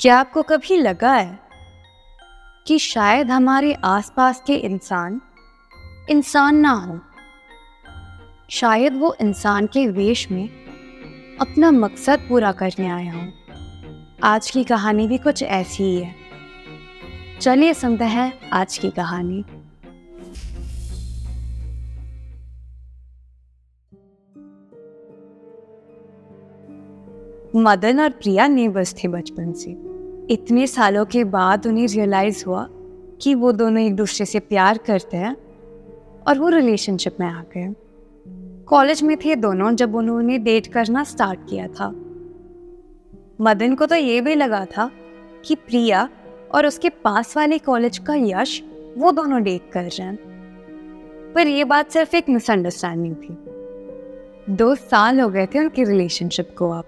क्या आपको कभी लगा है कि शायद हमारे आसपास के इंसान इंसान ना हो? शायद वो इंसान के वेश में अपना मकसद पूरा करने आया हो। आज की कहानी भी कुछ ऐसी ही है। चलिए सुनते हैं आज की कहानी। मदन और प्रिया नेबर्स थे बचपन से। इतने सालों के बाद उन्हें रियलाइज़ हुआ कि वो दोनों एक दूसरे से प्यार करते हैं और वो रिलेशनशिप में आ गए। कॉलेज में थे दोनों जब उन्होंने डेट करना स्टार्ट किया था। मदन को तो ये भी लगा था कि प्रिया और उसके पास वाले कॉलेज का यश वो दोनों डेट कर रहे हैं। पर ये बात सिर्फ़ एक मिसअंडरस्टैंडिंग थी। दो साल हो गए थे उनकी रिलेशनशिप को अब।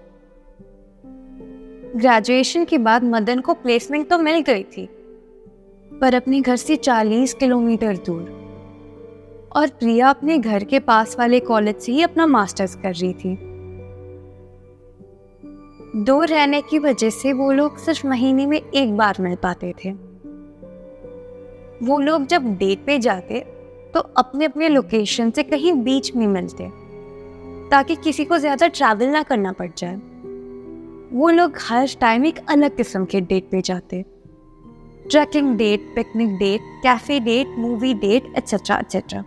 ग्रेजुएशन के बाद मदन को प्लेसमेंट तो मिल गई थी, पर अपने घर से 40 किलोमीटर दूर। और प्रिया अपने घर के पास वाले कॉलेज से ही अपना मास्टर्स कर रही थी। दूर रहने की वजह से वो लोग सिर्फ़ महीने में एक बार मिल पाते थे। वो लोग जब डेट पे जाते तो अपने अपने लोकेशन से कहीं बीच में मिलते, ताकि किसी को ज़्यादा ट्रैवल ना करना पड़ जाए। वो लोग हर टाइम एक अलग किस्म के डेट पे जाते trekking date picnic date café date movie date etcetera etcetera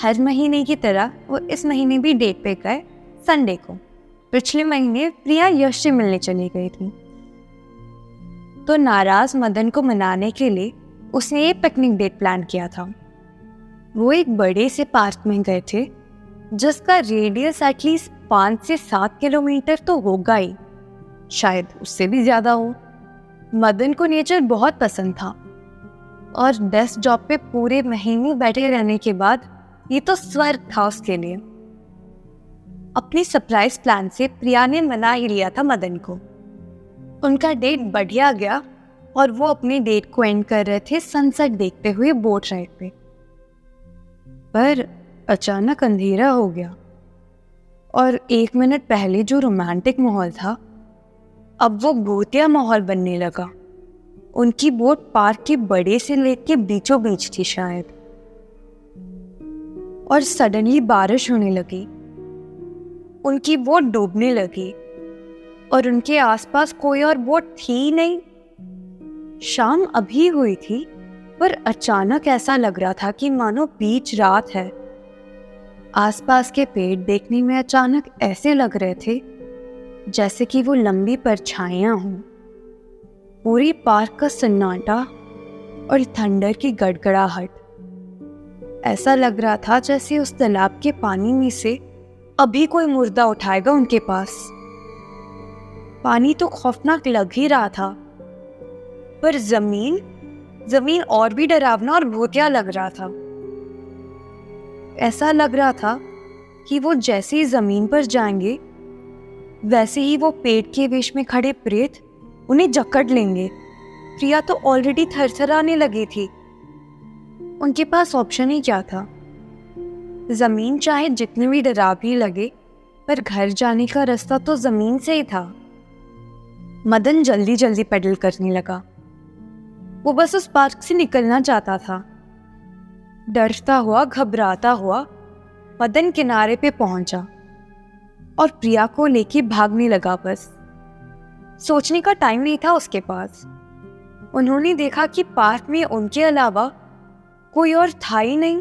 हर महीने की तरह वो इस महीने भी डेट पे गए संडे को। पिछले महीने प्रिया यश से मिलने चली गई थी। तो नाराज़ मदन को मनाने के लिए उसने ये पिकनिक डेट प्लान किया था। वो एक बड़े से पार्क में गए थे, जिसका रेडियस एटलीस्ट पाँच से सात किलोमीटर तो होगा ही। शायद उससे भी ज़्यादा हो। मदन को नेचर बहुत पसंद था। और डेस्क जॉब पे पूरे महीने बैठे रहने के बाद ये तो स्वर्ग था उसके लिए। अपनी सरप्राइज़ प्लान से प्रिया ने मना ही लिया था मदन को। उनका डेट बढ़िया गया और वो अपने डेट को एंड कर रहे थे सनसेट देखते हुए बोट राइड पे। पर अचानक अंधेरा हो गया। और एक मिनट पहले जो रोमांटिक माहौल था, अब वो भूतिया माहौल बनने लगा। उनकी बोट पार्क के बड़े से लेक के बीचों बीच थी शायद। और सडनली बारिश होने लगी। उनकी बोट डूबने लगी। और उनके आसपास कोई और बोट थी नहीं। शाम अभी हुई थी, पर अचानक ऐसा लग रहा था कि मानो बीच रात है। आसपास के पेड़ देखने में अचानक ऐसे लग रहे थे, जैसे कि वो लंबी परछाइयाँ हों। पूरी पार्क का सन्नाटा और थंडर की गड़गड़ाहट। ऐसा लग रहा था जैसे उस तालाब के पानी में से अभी कोई मुर्दा उठाएगा उनके पास। पानी तो खौफनाक लग ही रहा था, पर ज़मीन ज़मीन और भी डरावना और भूतिया लग रहा था। ऐसा लग रहा था कि वो जैसे ही ज़मीन पर जाएँगे, वैसे ही वो पेट के वेश में खड़े प्रेत उन्हें जकड़ लेंगे। प्रिया तो ऑलरेडी थरथराने लगी थी। उनके पास ऑप्शन ही क्या था? ज़मीन चाहे जितनी भी डरावनी लगे, पर घर जाने का रास्ता तो ज़मीन से ही था। मदन जल्दी जल्दी पेडल करने लगा। वो बस उस पार्क से निकलना चाहता था। डरता हुआ, घबराता हुआ मदन किनारे पे पहुँचा और प्रिया को लेके भागने लगा बस। सोचने का टाइम नहीं था उसके पास। उन्होंने देखा कि पार्क में उनके अलावा कोई और था ही नहीं।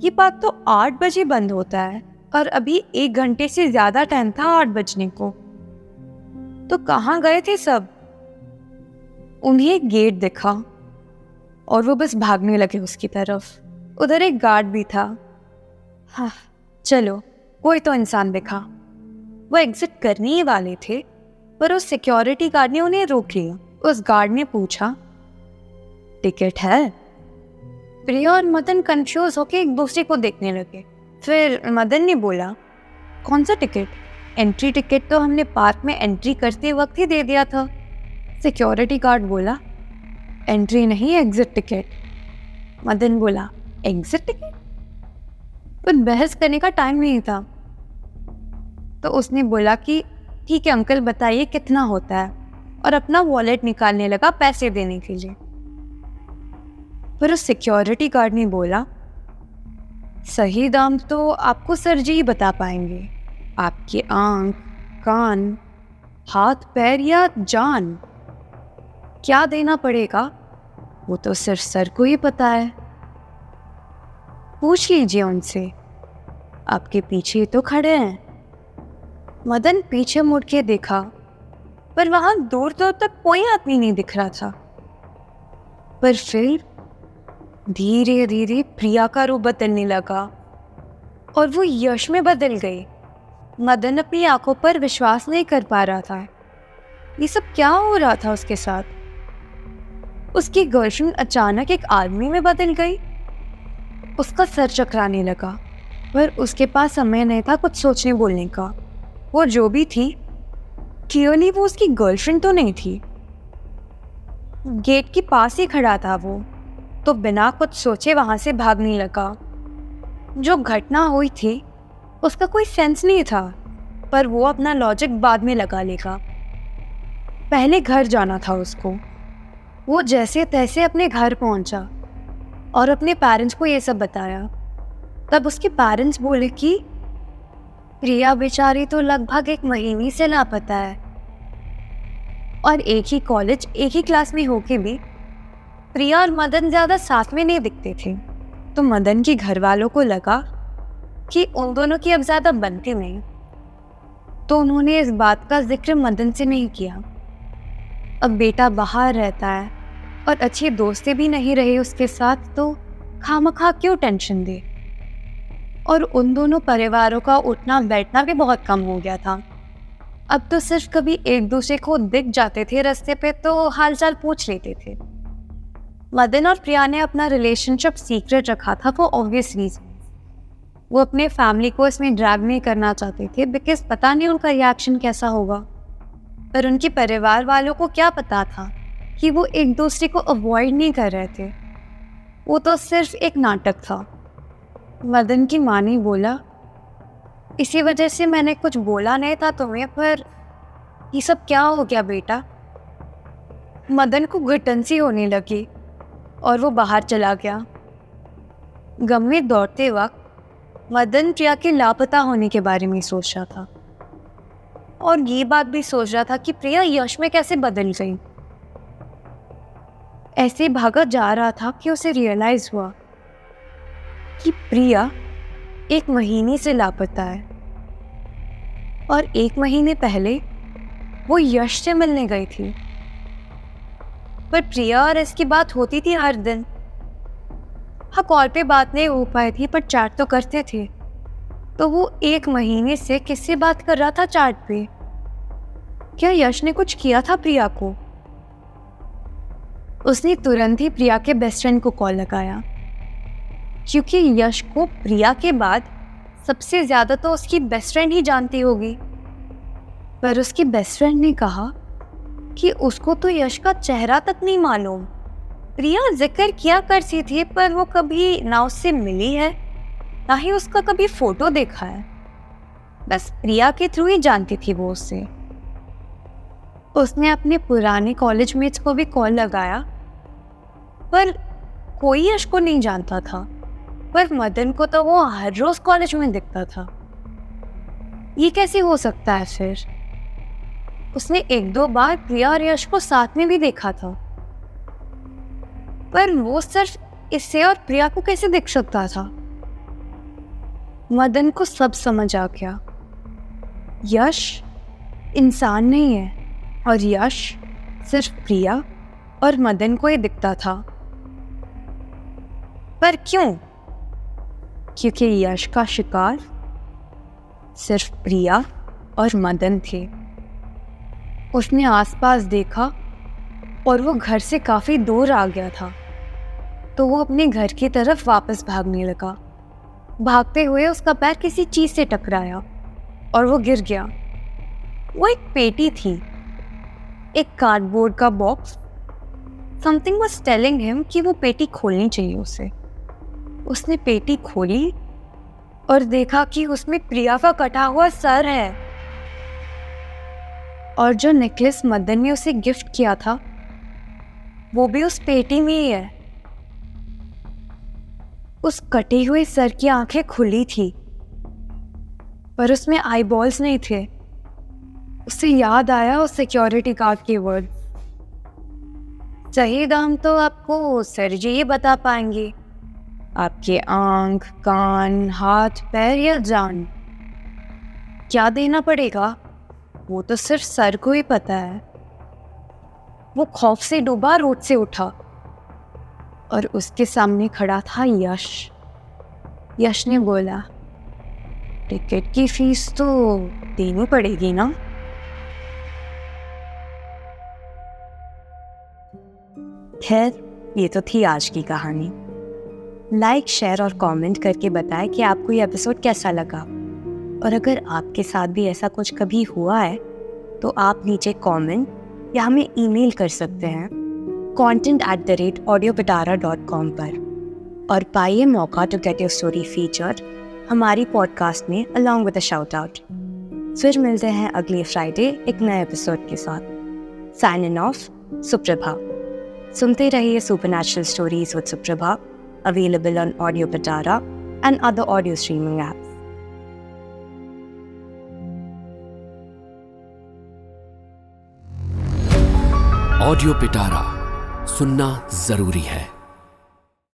ये पार्क तो आठ बजे बंद होता है और अभी एक घंटे से ज़्यादा टाइम था आठ बजने को। तो कहाँ गए थे सब? उन्हें गेट दिखा और वो बस भागने लगे उसकी तरफ़। उधर एक गार्ड भी था। हाँ चलो, कोई तो इंसान दिखा। वो एग्जिट करने ही वाले थे, पर उस सिक्योरिटी गार्ड ने उन्हें रोक लिया। उस गार्ड ने पूछा टिकट है? प्रिया और मदन कंफ्यूज होके एक दूसरे को देखने लगे। फिर मदन ने बोला, कौन सा टिकट एंट्री टिकट तो हमने पार्क में एंट्री करते वक्त ही दे दिया था। सिक्योरिटी गार्ड बोला एंट्री नहीं एग्जिट टिकट मदन बोला एग्जिट टिकट? पर बहस करने का टाइम नहीं था। तो उसने बोला कि, ठीक है अंकल, बताइए कितना होता है? और अपना वॉलेट निकालने लगा पैसे देने के लिए। पर उस सिक्योरिटी गार्ड ने बोला, सही दाम तो आपको सर जी ही बता पाएँगे। आपके आँख, कान, हाथ, पैर या जान। क्या देना पड़ेगा? वो तो सिर्फ़ सर को ही पता है। पूछ लीजिए उनसे। आपके पीछे तो खड़े हैं। मदन पीछे मुड़ के देखा, पर वहाँ दूर दूर तक कोई आदमी नहीं दिख रहा था। पर फिर धीरे धीरे प्रिया का रूप बदलने लगा, और वो यश में बदल गई। मदन अपनी आँखों पर विश्वास नहीं कर पा रहा था। ये सब क्या हो रहा था उसके साथ? उसकी गर्लफ्रेंड अचानक एक आदमी में बदल गई। उसका सर चकराने लगा, पर उसके पास समय नहीं था कुछ सोचने बोलने का। वो जो भी थी क्लियरली वो उसकी गर्लफ्रेंड तो नहीं थी। गेट के पास ही खड़ा था वो तो बिना कुछ सोचे वहाँ से भागने लगा। जो घटना हुई थी, उसका कोई सेंस नहीं था, पर वो अपना लॉजिक बाद में लगा लेगा। पहले घर जाना था उसको। वो जैसे तैसे अपने घर पहुँचा। और अपने पेरेंट्स को ये सब बताया। तब उसके पेरेंट्स बोले कि, प्रिया बेचारी तो लगभग एक महीने से लापता है। और एक ही कॉलेज एक ही क्लास में होके भी प्रिया और मदन ज़्यादा साथ में नहीं दिखते थे। तो मदन के घर वालों को लगा कि उन दोनों की अब ज़्यादा बनती नहीं। तो उन्होंने इस बात का ज़िक्र मदन से नहीं किया। अब बेटा बाहर रहता है। और अच्छी दोस्तें भी नहीं रही उसके साथ तो खामखा क्यों टेंशन दे? और उन दोनों परिवारों का उठना बैठना भी बहुत कम हो गया था। अब तो सिर्फ़ कभी एक दूसरे को दिख जाते थे रास्ते पे तो हालचाल पूछ लेते थे। मदन और प्रिया ने अपना रिलेशनशिप सीक्रेट रखा था वो ऑब्वियस रीजन वो अपने फैमिली को इसमें ड्रैग नहीं करना चाहते थे बिकॉज़ पता नहीं उनका रिएक्शन कैसा होगा। पर उनके परिवार वालों को क्या पता था? कि वो एक दूसरे को अवॉइड नहीं कर रहे थे। वो तो सिर्फ़ एक नाटक था। मदन की माँ ने बोला, इसी वजह से मैंने कुछ बोला नहीं था तुम्हें, पर ये सब क्या हो गया बेटा? मदन को घुटन सी होने लगी और वो बाहर चला गया। गम में दौड़ते वक्त मदन प्रिया के लापता होने के बारे में सोच रहा था और ये बात भी सोच रहा था कि प्रिया यश में कैसे बदल गई। ऐसे भागा जा रहा था कि उसे रियलाइज़ हुआ कि प्रिया एक महीने से लापता है। और एक महीने पहले वो यश से मिलने गई थी। पर प्रिया और इसकी बात होती थी हर दिन। हाँ कॉल पे बात नहीं हो पाई थी, पर चैट तो करते थे। तो वो एक महीने से किससे बात कर रहा था चैट पे? क्या यश ने कुछ किया था प्रिया को? उसने तुरंत ही प्रिया के बेस्ट फ्रेंड को कॉल लगाया। क्योंकि यश को प्रिया के बाद सबसे ज़्यादा तो उसकी बेस्ट फ्रेंड ही जानती होगी। पर उसकी बेस्ट फ्रेंड ने कहा कि उसको तो यश का चेहरा तक नहीं मालूम। प्रिया ज़िक्र किया करती थी, पर वो कभी ना उससे मिली है, ना ही उसका कभी फ़ोटो देखा है। बस प्रिया के थ्रू ही जानती थी वो उससे उसने अपने पुराने कॉलेज मेट्स को भी कॉल लगाया पर कोई यश को नहीं जानता था, पर मदन को तो वो हर रोज कॉलेज में दिखता था। ये कैसे हो सकता है फिर? उसने एक दो बार प्रिया और यश को साथ में भी देखा था। पर वो सिर्फ़ इससे और प्रिया को कैसे दिख सकता था? मदन को सब समझ आ गया। यश इंसान नहीं है, और यश सिर्फ़ प्रिया और मदन को ही दिखता था। पर क्यों? क्योंकि यश का शिकार सिर्फ़ प्रिया और मदन थे। उसने आसपास देखा और वो घर से काफ़ी दूर आ गया था। तो वो अपने घर की तरफ़ वापस भागने लगा। भागते हुए उसका पैर किसी चीज़ से टकराया और वो गिर गया। वो एक पेटी थी। एक कार्डबोर्ड का box something was telling him कि वो पेटी खोलनी चाहिए उसे। उसने पेटी खोली और देखा कि उसमें प्रिया का कटा हुआ सर है। और जो नेकलेस मदन ने उसे गिफ्ट किया था, वो भी उस पेटी में ही है। उस कटे हुए सर की आँखें खुली थी, पर उसमें आई बॉल्स नहीं थे। उसे याद आया उस सिक्योरिटी गार्ड के वर्ड सही दाम तो आपको सर जी ही बता पाएँगे। आपके आँख, कान, हाथ, पैर या जान। क्या देना पड़ेगा? वो तो सिर्फ़ सर को ही पता है। वो खौफ से डूबा रोड से उठा। और उसके सामने खड़ा था यश। यश ने बोला, टिकट की फ़ीस तो देनी पड़ेगी ना? खैर, ये तो थी आज की कहानी। लाइक, शेयर और कमेंट करके बताएँ कि आपको ये एपिसोड कैसा लगा। और अगर आपके साथ भी ऐसा कुछ कभी हुआ है तो आप नीचे कमेंट या हमें ईमेल कर सकते हैं content at the rate audio Pitara dot com पर। और पाइए मौका to get your story feature हमारी पॉडकास्ट में अलॉन्ग विद शाउट आउट फिर मिलते हैं अगले फ्राइडे एक नए एपिसोड के साथ। साइन इन ऑफ़ सुप्रभा सुनते रहिए super natural stories with Suprabha available on audio Pitara and other audio streaming apps audio Pitara सुनना ज़रूरी है।